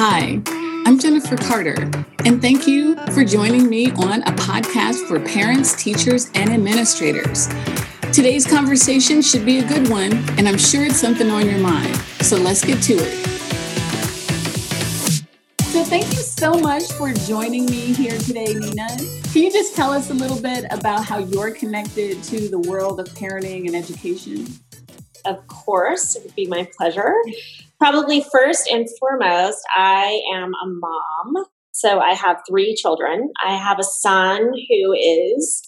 Hi, I'm Jennifer Carter, and thank you for joining me on a podcast for parents, teachers, and administrators. Today's conversation should be a good one, and I'm sure it's something on your mind. So let's get to it. So, thank you so much for joining me here today, Nina. Can you just tell us a little bit about how you're connected to the world of parenting and education? Of course, it would be my pleasure. Probably first and foremost, I am a mom. So I have three children. I have a son who is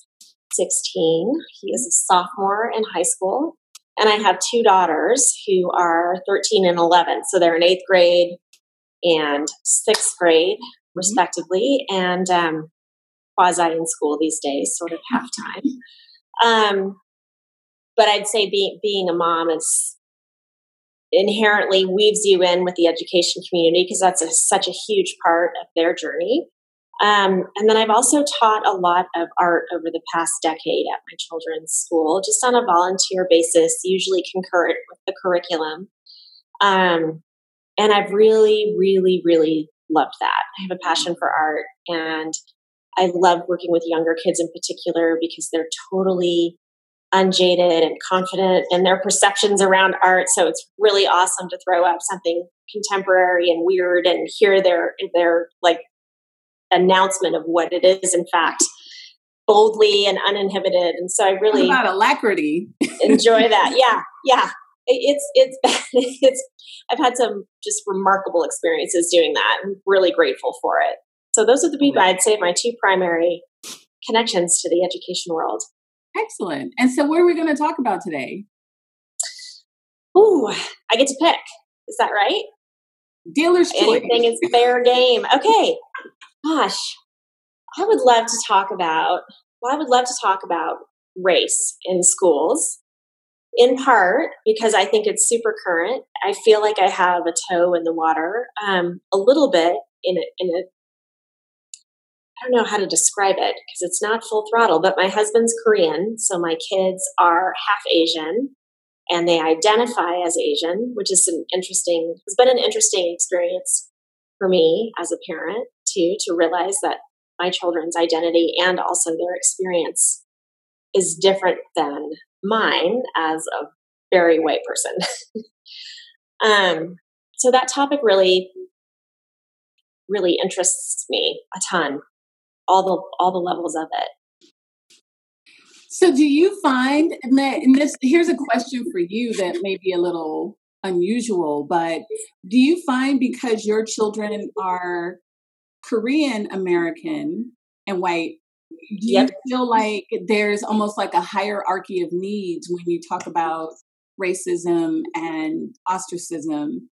16, he is a sophomore in high school. And I have two daughters who are 13 and 11. So they're in eighth grade and sixth grade, mm-hmm. respectively, and um, quasi in school these days, sort of half time. Um, but I'd say being being a mom is inherently weaves you in with the education community because that's a, such a huge part of their journey. Um, and then I've also taught a lot of art over the past decade at my children's school, just on a volunteer basis, usually concurrent with the curriculum. Um, and I've really, really, really loved that. I have a passion for art, and I love working with younger kids in particular because they're totally unjaded and confident in their perceptions around art. So it's really awesome to throw up something contemporary and weird and hear their their like announcement of what it is in fact boldly and uninhibited. And so I really about alacrity enjoy that. Yeah, yeah. It's it's it's I've had some just remarkable experiences doing that. I'm really grateful for it. So those are the people I'd say my two primary connections to the education world. Excellent. And so, what are we going to talk about today? Ooh, I get to pick. Is that right? Dealer's choice. Anything is fair game. Okay. Gosh, I would love to talk about. Well, I would love to talk about race in schools. In part because I think it's super current. I feel like I have a toe in the water, um, a little bit in a, in a I don't know how to describe it because it's not full throttle, but my husband's Korean, so my kids are half Asian and they identify as Asian, which is an interesting, it's been an interesting experience for me as a parent too, to realize that my children's identity and also their experience is different than mine as a very white person. um, so that topic really, really interests me a ton all the all the levels of it. So, do you find that? And this here's a question for you that may be a little unusual, but do you find because your children are Korean American and white, do yep. you feel like there's almost like a hierarchy of needs when you talk about racism and ostracism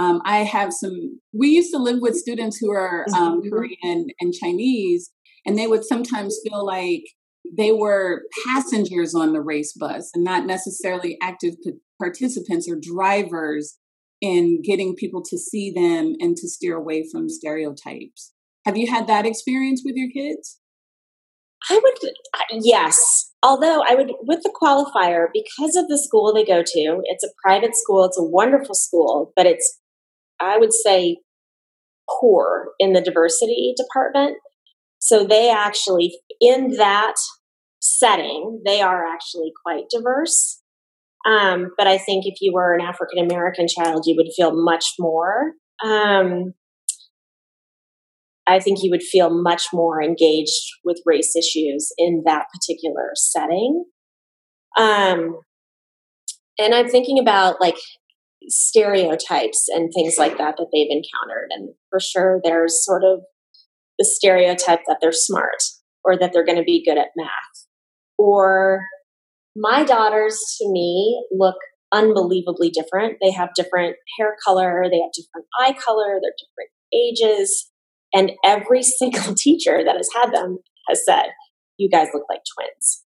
um, I have some, we used to live with students who are um, mm-hmm. Korean and Chinese, and they would sometimes feel like they were passengers on the race bus and not necessarily active participants or drivers in getting people to see them and to steer away from stereotypes. Have you had that experience with your kids? I would, yes. Although I would, with the qualifier, because of the school they go to, it's a private school, it's a wonderful school, but it's, I would say, poor in the diversity department. So they actually, in that setting, they are actually quite diverse. Um, but I think if you were an African American child, you would feel much more. Um, I think you would feel much more engaged with race issues in that particular setting. Um, and I'm thinking about like stereotypes and things like that that they've encountered. And for sure, there's sort of the stereotype that they're smart or that they're going to be good at math. Or my daughters to me look unbelievably different. They have different hair color, they have different eye color, they're different ages. And every single teacher that has had them has said, You guys look like twins.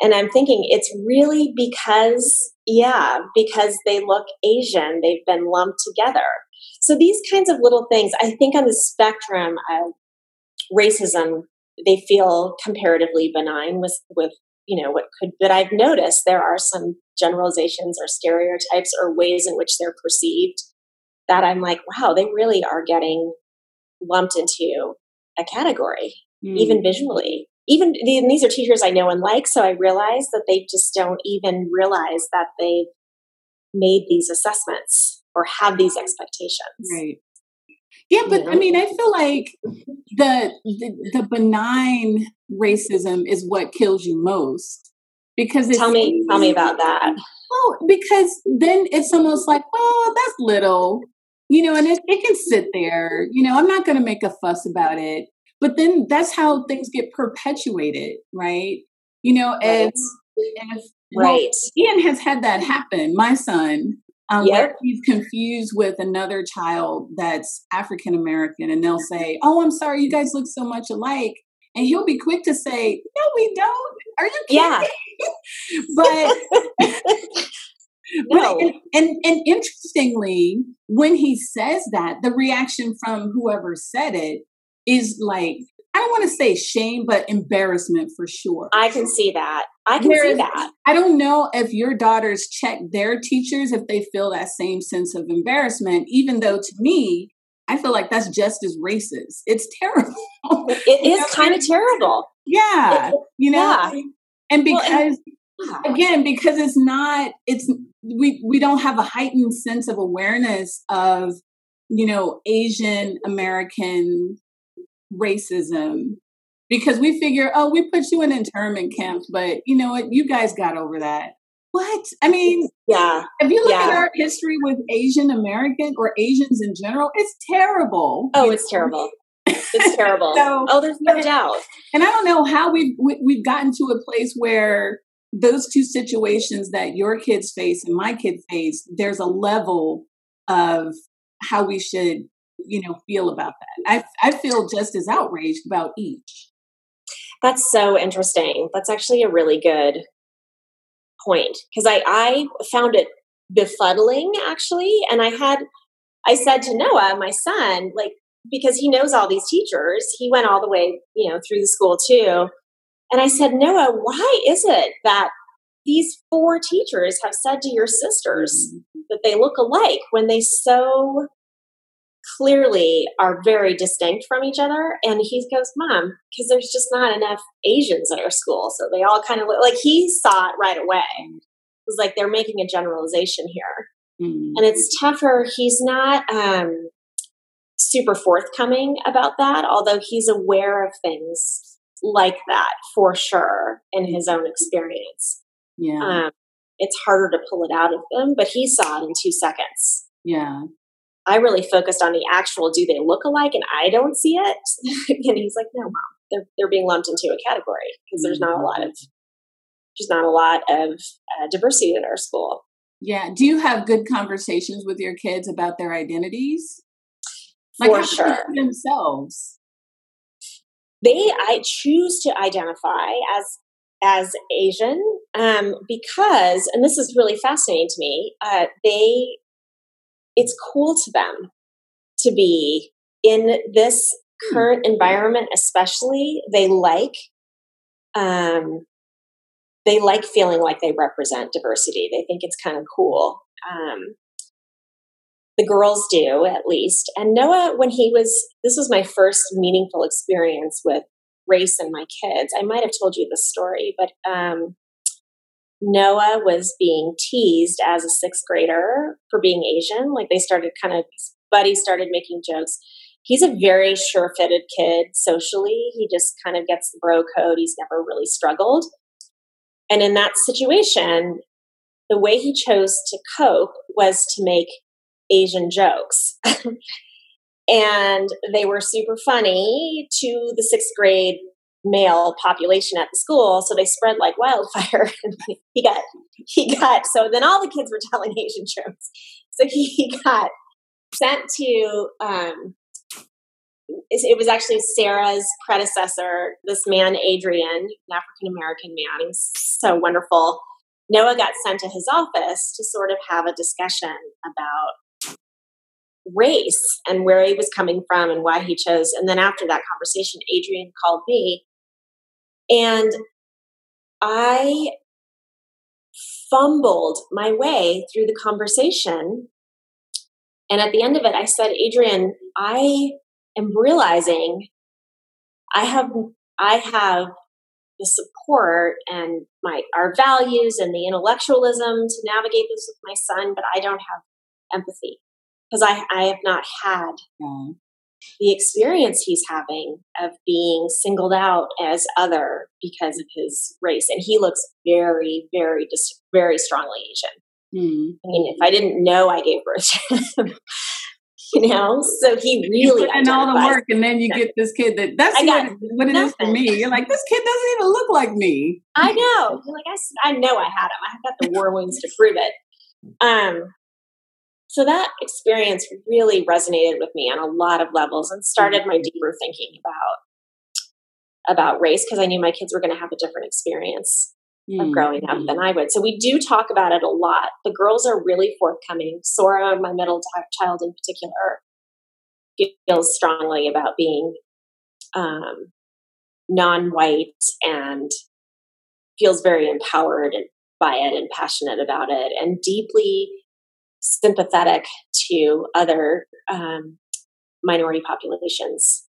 And I'm thinking it's really because, yeah, because they look Asian, they've been lumped together. So these kinds of little things, I think on the spectrum of racism they feel comparatively benign with with you know what could but i've noticed there are some generalizations or stereotypes or ways in which they're perceived that I'm like, wow, they really are getting lumped into a category, mm. even visually. Even these are teachers I know and like, so I realize that they just don't even realize that they've made these assessments or have these expectations. Right. Yeah, but I mean, I feel like the, the, the benign racism is what kills you most because tell me tell me about that. Well, because then it's almost like, oh, that's little, you know, and it, it can sit there. You know, I'm not going to make a fuss about it. But then that's how things get perpetuated, right? You know, as, as right. Well, Ian has had that happen. My son, um, yep. where he's confused with another child that's African American, and they'll say, "Oh, I'm sorry, you guys look so much alike," and he'll be quick to say, "No, we don't. Are you kidding?" Yeah. but. no. But, and, and, and interestingly, when he says that, the reaction from whoever said it is like I don't want to say shame, but embarrassment for sure. I can see that. I can Whereas, see that. I don't know if your daughters check their teachers if they feel that same sense of embarrassment, even though to me, I feel like that's just as racist. It's terrible. It is kind of terrible. Yeah. It, you know? Yeah. And because well, and, again, because it's not it's we we don't have a heightened sense of awareness of, you know, Asian American racism because we figure, oh, we put you in internment camps, but you know what? You guys got over that. What? I mean, yeah. If you look yeah. at our history with Asian American or Asians in general, it's terrible. Oh, it's know? terrible. It's terrible. so, oh, there's no doubt. And I don't know how we've we've gotten to a place where those two situations that your kids face and my kids face, there's a level of how we should you know feel about that. I i feel just as outraged about each. That's so interesting. That's actually a really good point because i i found it befuddling actually and i had i said to noah my son like because he knows all these teachers he went all the way you know through the school too and i said noah why is it that these four teachers have said to your sisters mm-hmm. that they look alike when they so clearly are very distinct from each other. And he goes, Mom, because there's just not enough Asians at our school. So they all kind of look like he saw it right away. It was like they're making a generalization here. Mm-hmm. And it's tougher. He's not um, super forthcoming about that, although he's aware of things like that for sure in his own experience. Yeah. Um, it's harder to pull it out of him, but he saw it in two seconds. Yeah. I really focused on the actual do they look alike and I don't see it. and he's like, no, mom, they're, they're being lumped into a category because there's not a lot of, there's not a lot of uh, diversity in our school. Yeah. Do you have good conversations with your kids about their identities? Like For sure. themselves. They, I choose to identify as as Asian um, because, and this is really fascinating to me. Uh, they it's cool to them to be in this hmm. current environment especially they like um they like feeling like they represent diversity. They think it's kind of cool um the girls do at least. And noah when he was this was my first meaningful experience with race and my kids. I might have told you this story but um Noah was being teased as a sixth grader for being Asian. Like they started kind of, buddy started making jokes. He's a very sure fitted kid socially. He just kind of gets the bro code. He's never really struggled. And in that situation, the way he chose to cope was to make Asian jokes. and they were super funny to the sixth grade male population at the school, so they spread like wildfire. he got he got so then all the kids were telling Asian jokes. So he, got sent to um, it was actually Sarah's predecessor, this man Adrian, an African American man. He was so wonderful. Noah got sent to his office to sort of have a discussion about race and where he was coming from and why he chose. And then after that conversation, Adrian called me and I fumbled my way through the conversation And at the end of it, I said, Adrian, I am realizing I have I have the support and my our values and the intellectualism to navigate this with my son, but I don't have empathy because I, I have not had mm. The experience he's having of being singled out as other because of his race, and he looks very, very, very strongly Asian. Mm. I mean, if I didn't know I gave birth to him, you know, so he really and all the work, and then you get this kid that that's what, what it is for me. You're like, this kid doesn't even look like me. I know. You're like, I, I know I had him. I have got the war wounds to prove it. Um, so that experience really resonated with me on a lot of levels and started my deeper thinking about about race because I knew my kids were going to have a different experience mm-hmm. of growing up than I would. So we do talk about it a lot. The girls are really forthcoming. Sora, my middle child in particular, feels strongly about being um, non-white and feels very empowered by it and passionate about it and deeply sympathetic to other um, minority populations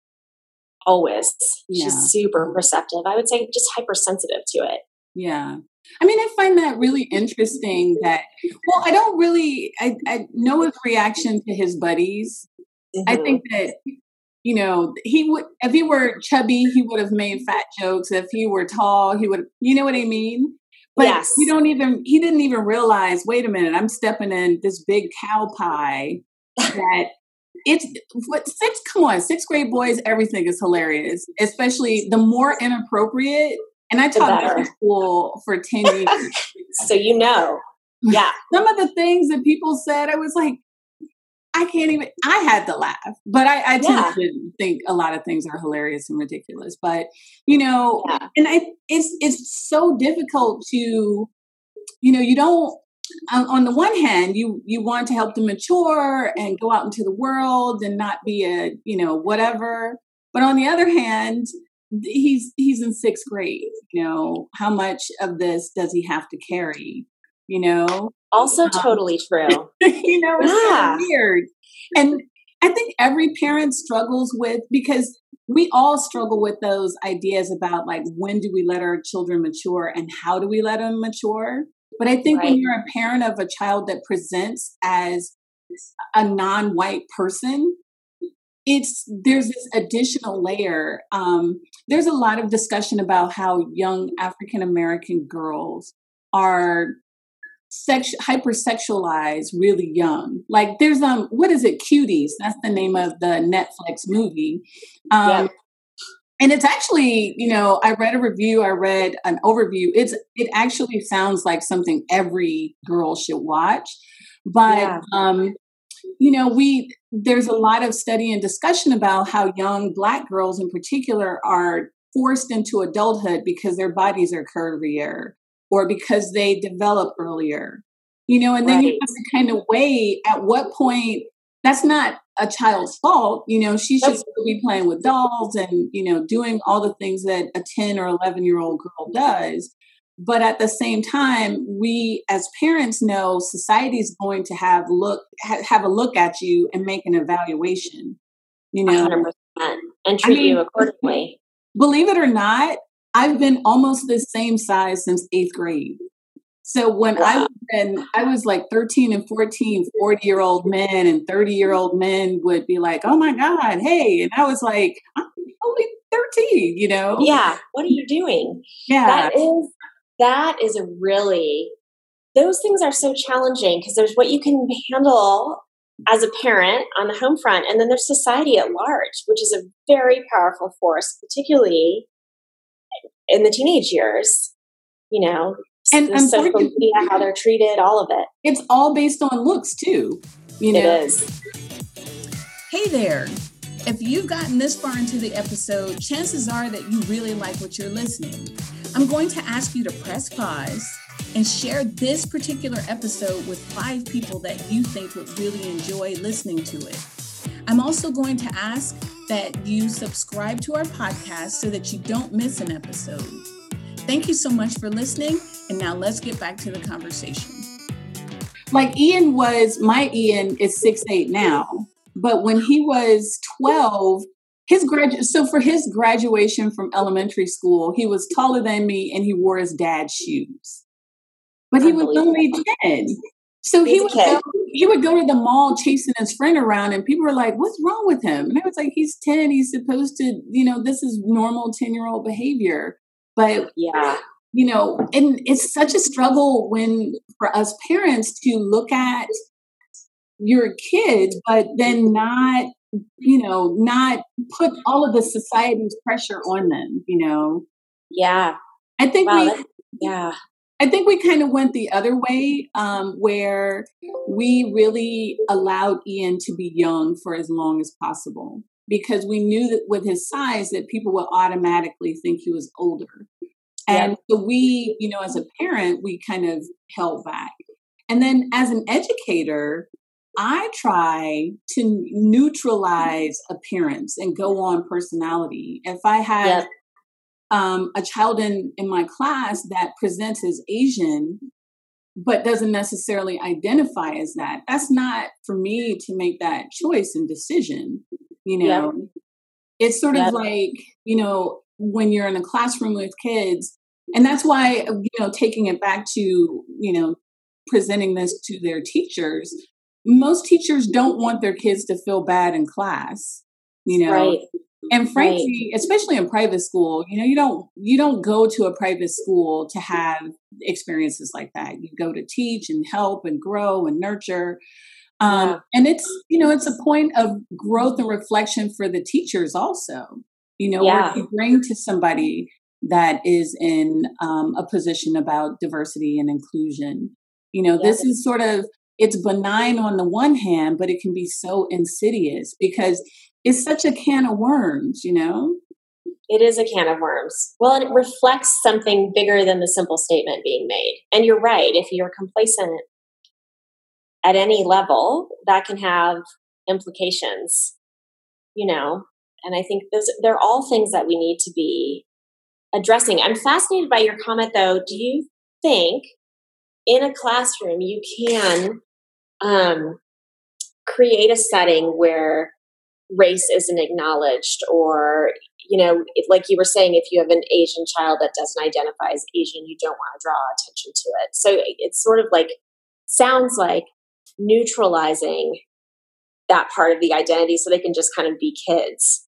always. Yeah. she's super receptive. I would say just hypersensitive to it. Yeah. I mean i find that really interesting that well i don't really i, I know his reaction to his buddies. Mm-hmm. i think that you know he would if he were chubby he would have made fat jokes. If he were tall he would you know what i mean but yes. you don't even he didn't even realize, wait a minute, I'm stepping in this big cow pie that it's what six come on, sixth grade boys, everything is hilarious. Especially the more inappropriate. And I taught middle school for 10 years. so you know. Yeah. Some of the things that people said, I was like, I can't even. I had to laugh, but I, I tend yeah. to think a lot of things are hilarious and ridiculous. But you know, yeah. and I, it's it's so difficult to, you know, you don't. On, on the one hand, you you want to help them mature and go out into the world and not be a you know whatever. But on the other hand, he's he's in sixth grade. You know, how much of this does he have to carry? You know, also, um, totally true. you know, it's yeah. so weird. And I think every parent struggles with because we all struggle with those ideas about like when do we let our children mature and how do we let them mature. But I think right. when you're a parent of a child that presents as a non-white person, it's there's this additional layer. Um, there's a lot of discussion about how young African American girls are sex hypersexualized really young. Like there's um what is it? Cuties. That's the name of the Netflix movie. Um yeah. and it's actually, you know, I read a review, I read an overview. It's it actually sounds like something every girl should watch. But yeah. um you know, we there's a lot of study and discussion about how young black girls in particular are forced into adulthood because their bodies are curvier or because they develop earlier. You know, and then right. you have to kind of weigh at what point that's not a child's fault. You know, she should still be playing with dolls and, you know, doing all the things that a 10 or 11 year old girl does. But at the same time, we as parents know society is going to have look ha- have a look at you and make an evaluation. You know, 100%, and treat I mean, you accordingly. Believe it or not, I've been almost the same size since eighth grade. So when wow. I was in, I was like 13 and 14, 40 year old men and 30 year old men would be like, oh my God, hey. And I was like, I'm only 13, you know? Yeah. What are you doing? Yeah. That is, that is a really, those things are so challenging because there's what you can handle as a parent on the home front, and then there's society at large, which is a very powerful force, particularly in the teenage years, you know, and, and social media, how they're treated, all of it. It's all based on looks too. You know? It is. Hey there. If you've gotten this far into the episode, chances are that you really like what you're listening. I'm going to ask you to press pause and share this particular episode with five people that you think would really enjoy listening to it. I'm also going to ask that you subscribe to our podcast so that you don't miss an episode. Thank you so much for listening, and now let's get back to the conversation. like Ian was my Ian is six eight now, but when he was twelve, his grad so for his graduation from elementary school, he was taller than me and he wore his dad's shoes. But he was only ten. So he would go, he would go to the mall chasing his friend around, and people were like, "What's wrong with him?" And I was like, "He's ten. He's supposed to, you know, this is normal ten year old behavior." But yeah, you know, and it's such a struggle when for us parents to look at your kids, but then not, you know, not put all of the society's pressure on them. You know. Yeah. I think wow, we. Yeah. I think we kind of went the other way, um, where we really allowed Ian to be young for as long as possible because we knew that with his size that people would automatically think he was older. And yeah. so we, you know, as a parent, we kind of held back. And then as an educator, I try to neutralize appearance and go on personality. If I have um, a child in in my class that presents as Asian, but doesn't necessarily identify as that. That's not for me to make that choice and decision. You know, yep. it's sort yep. of like you know when you're in a classroom with kids, and that's why you know taking it back to you know presenting this to their teachers. Most teachers don't want their kids to feel bad in class. You know, right. And frankly, right. especially in private school, you know, you don't you don't go to a private school to have experiences like that. You go to teach and help and grow and nurture. Um, yeah. And it's you know it's a point of growth and reflection for the teachers also. You know, yeah. you bring to somebody that is in um, a position about diversity and inclusion. You know, yeah. this is sort of it's benign on the one hand, but it can be so insidious because it's such a can of worms, you know? It is a can of worms. Well, it reflects something bigger than the simple statement being made. And you're right. If you're complacent at any level, that can have implications, you know? And I think those, they're all things that we need to be addressing. I'm fascinated by your comment, though. Do you think in a classroom you can um, create a setting where race isn't acknowledged or you know like you were saying if you have an asian child that doesn't identify as asian you don't want to draw attention to it so it's sort of like sounds like neutralizing that part of the identity so they can just kind of be kids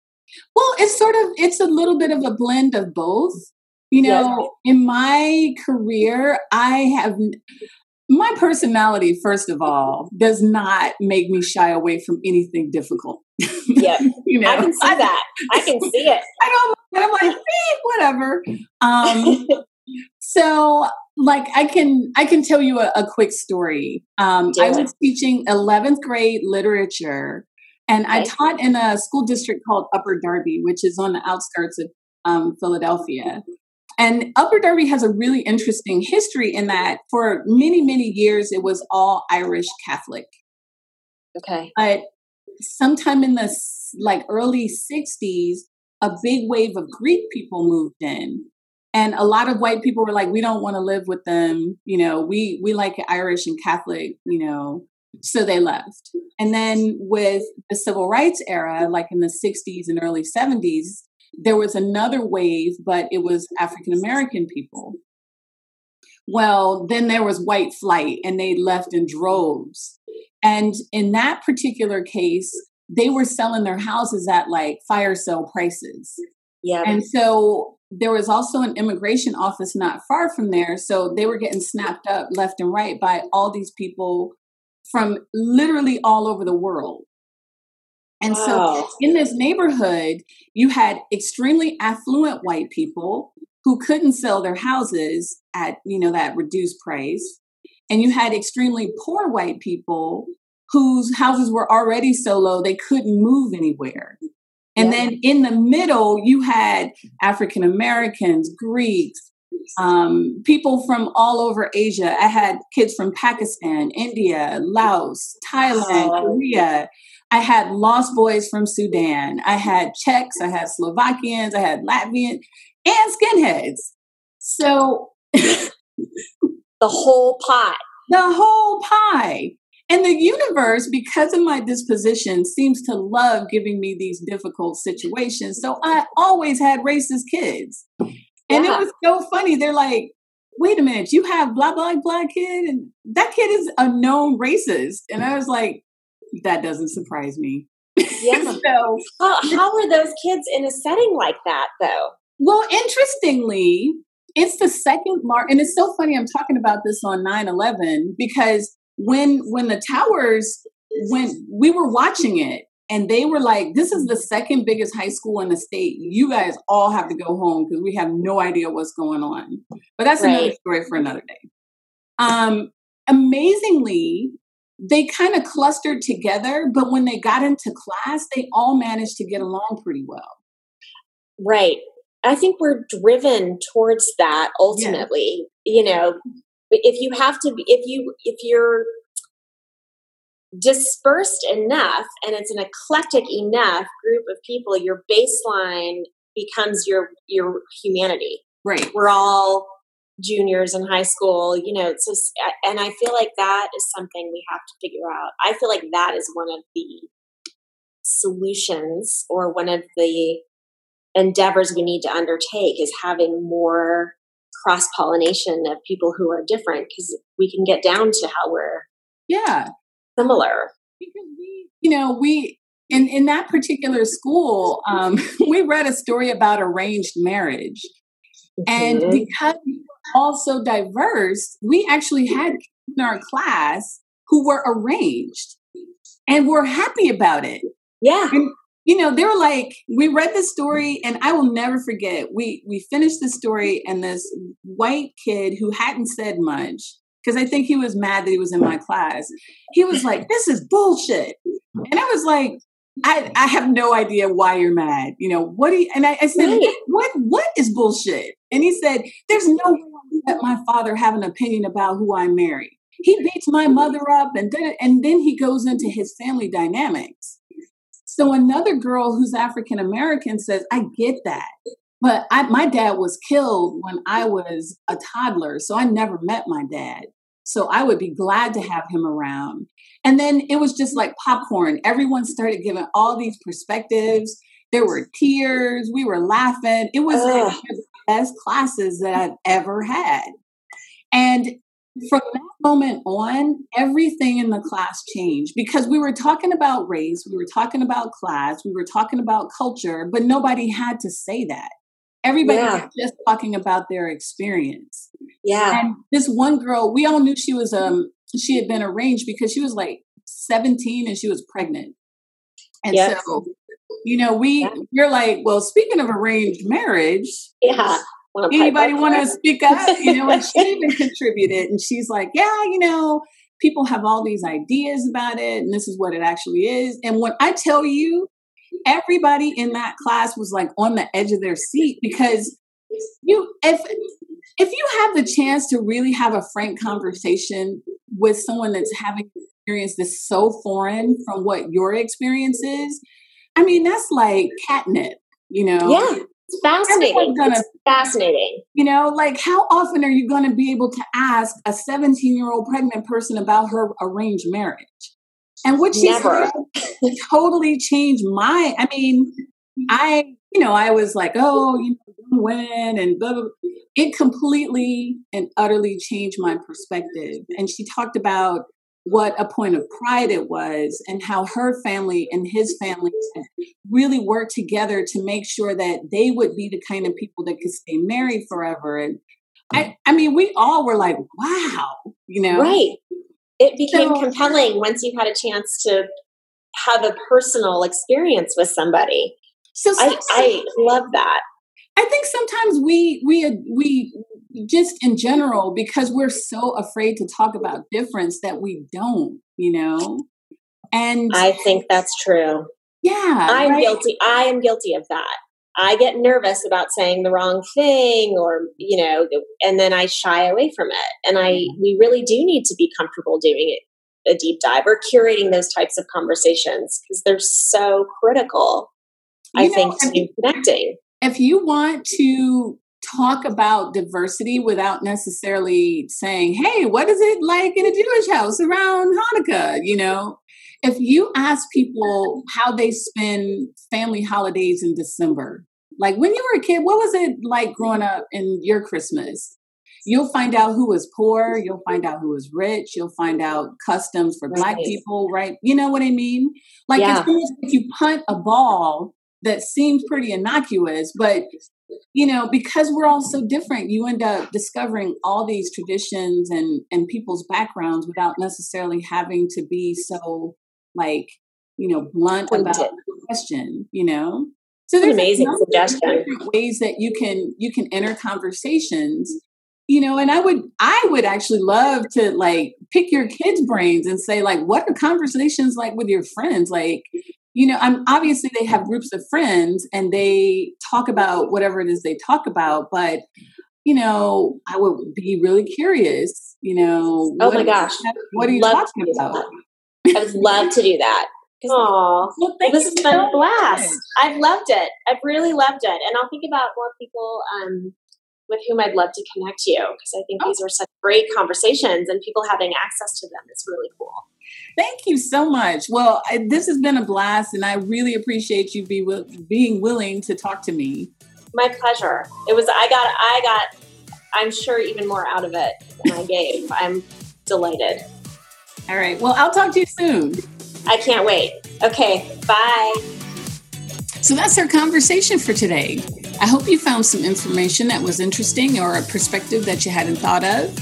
well it's sort of it's a little bit of a blend of both you know yes. in my career i have my personality, first of all, does not make me shy away from anything difficult. Yeah, you know, I can see that. I can see it. I don't. I'm like, eh, whatever. Um, so, like, I can I can tell you a, a quick story. Um, I was teaching 11th grade literature, and. I taught in a school district called Upper Darby, which is on the outskirts of um, Philadelphia. And Upper Darby has a really interesting history in that for many, many years it was all Irish Catholic. Okay. But sometime in the like early 60s, a big wave of Greek people moved in. And a lot of white people were like, we don't want to live with them. You know, we we like Irish and Catholic, you know, so they left. And then with the civil rights era, like in the 60s and early 70s, there was another wave, but it was African American people. Well, then there was white flight and they left in droves. And in that particular case, they were selling their houses at like fire sale prices. Yeah. And so there was also an immigration office not far from there. So they were getting snapped up left and right by all these people from literally all over the world. And wow. so in this neighborhood, you had extremely affluent white people who couldn't sell their houses at, you know, that reduced price. And you had extremely poor white people whose houses were already so low they couldn't move anywhere. And yeah. then in the middle, you had African Americans, Greeks, um, people from all over Asia. I had kids from Pakistan, India, Laos, Thailand, oh. Korea. I had lost boys from Sudan. I had Czechs. I had Slovakians. I had Latvian and skinheads. So the whole pie. the whole pie. And the universe, because of my disposition, seems to love giving me these difficult situations. So I always had racist kids. And yeah. it was so funny. They're like, wait a minute, you have blah, blah, blah kid? And that kid is a known racist. And I was like, that doesn't surprise me. Yeah. so, how, how are those kids in a setting like that, though? Well, interestingly, it's the second mark, and it's so funny. I'm talking about this on 9/11 because when when the towers when we were watching it and they were like, "This is the second biggest high school in the state. You guys all have to go home because we have no idea what's going on." But that's right. another story for another day. Um, amazingly, they kind of clustered together, but when they got into class, they all managed to get along pretty well. Right. I think we're driven towards that ultimately. Yeah. You know, if you have to be, if you, if you're dispersed enough and it's an eclectic enough group of people, your baseline becomes your, your humanity. Right. We're all juniors in high school, you know, it's just, and I feel like that is something we have to figure out. I feel like that is one of the solutions or one of the endeavors we need to undertake is having more cross pollination of people who are different because we can get down to how we're yeah. similar. Because we you know we in in that particular school um, we read a story about arranged marriage. And mm-hmm. because we were all so diverse we actually had in our class who were arranged and we're happy about it. Yeah. And you know, they were like, we read the story, and I will never forget. We we finished the story, and this white kid who hadn't said much because I think he was mad that he was in my class. He was like, "This is bullshit," and I was like, "I I have no idea why you're mad. You know what do you?" And I, I said, right. "What what is bullshit?" And he said, "There's no way let my father have an opinion about who I marry. He beats my mother up, and then and then he goes into his family dynamics." So another girl who's African American says, I get that. But I, my dad was killed when I was a toddler, so I never met my dad. So I would be glad to have him around. And then it was just like popcorn. Everyone started giving all these perspectives. There were tears. We were laughing. It was like the best classes that I've ever had. And from that moment on, everything in the class changed because we were talking about race, we were talking about class, we were talking about culture, but nobody had to say that. Everybody yeah. was just talking about their experience. Yeah. And this one girl, we all knew she was um she had been arranged because she was like 17 and she was pregnant. And yes. so, you know, we yeah. we're like, well, speaking of arranged marriage, yeah anybody want to speak up? You know, and she even contributed, and she's like, yeah, you know, people have all these ideas about it, and this is what it actually is. And when I tell you, everybody in that class was like on the edge of their seat because you, if if you have the chance to really have a frank conversation with someone that's having an experience that's so foreign from what your experience is, I mean, that's like catnip, you know? Yeah. It's fascinating. Gonna, it's fascinating. You know, like how often are you going to be able to ask a 17 year old pregnant person about her arranged marriage? And what she totally changed my. I mean, I, you know, I was like, oh, you know, women and blah, blah, blah. It completely and utterly changed my perspective. And she talked about what a point of pride it was and how her family and his family really worked together to make sure that they would be the kind of people that could stay married forever. And I, mm. I mean we all were like wow you know? Right. It became so, compelling once you had a chance to have a personal experience with somebody. So I, I love that. I think sometimes we we we just in general because we're so afraid to talk about difference that we don't, you know. And I think that's true. Yeah, I'm right? guilty. I am guilty of that. I get nervous about saying the wrong thing or, you know, and then I shy away from it. And I mm-hmm. we really do need to be comfortable doing it a deep dive or curating those types of conversations because they're so critical, you I know, think, to connecting. If you want to talk about diversity without necessarily saying, hey, what is it like in a Jewish house around Hanukkah? You know, if you ask people how they spend family holidays in December, like when you were a kid, what was it like growing up in your Christmas? You'll find out who was poor, you'll find out who was rich, you'll find out customs for black people, right? You know what I mean? Like yeah. if you punt a ball that seems pretty innocuous, but you know, because we're all so different, you end up discovering all these traditions and and people's backgrounds without necessarily having to be so like, you know, blunt Pointed. about the question, you know? So there's amazing suggestion. Ways that you can you can enter conversations, you know, and I would I would actually love to like pick your kids' brains and say like, what are conversations like with your friends? Like, you know, I'm obviously they have groups of friends and they talk about whatever it is they talk about, but you know, I would be really curious. You know, oh my gosh, what are you love talking about? I would love to do that. Oh, well, this has been a blast. I've loved it. I've really loved it, and I'll think about more people um, with whom I'd love to connect you because I think oh. these are such great conversations, and people having access to them is really cool. Thank you so much. Well, I, this has been a blast, and I really appreciate you be, being willing to talk to me. My pleasure. It was. I got. I got. I'm sure even more out of it than I gave. I'm delighted. All right. Well, I'll talk to you soon. I can't wait. Okay. Bye. So that's our conversation for today. I hope you found some information that was interesting or a perspective that you hadn't thought of.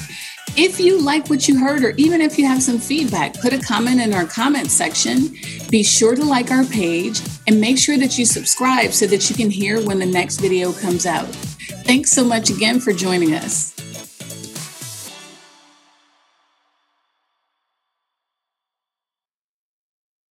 If you like what you heard, or even if you have some feedback, put a comment in our comment section. Be sure to like our page and make sure that you subscribe so that you can hear when the next video comes out. Thanks so much again for joining us.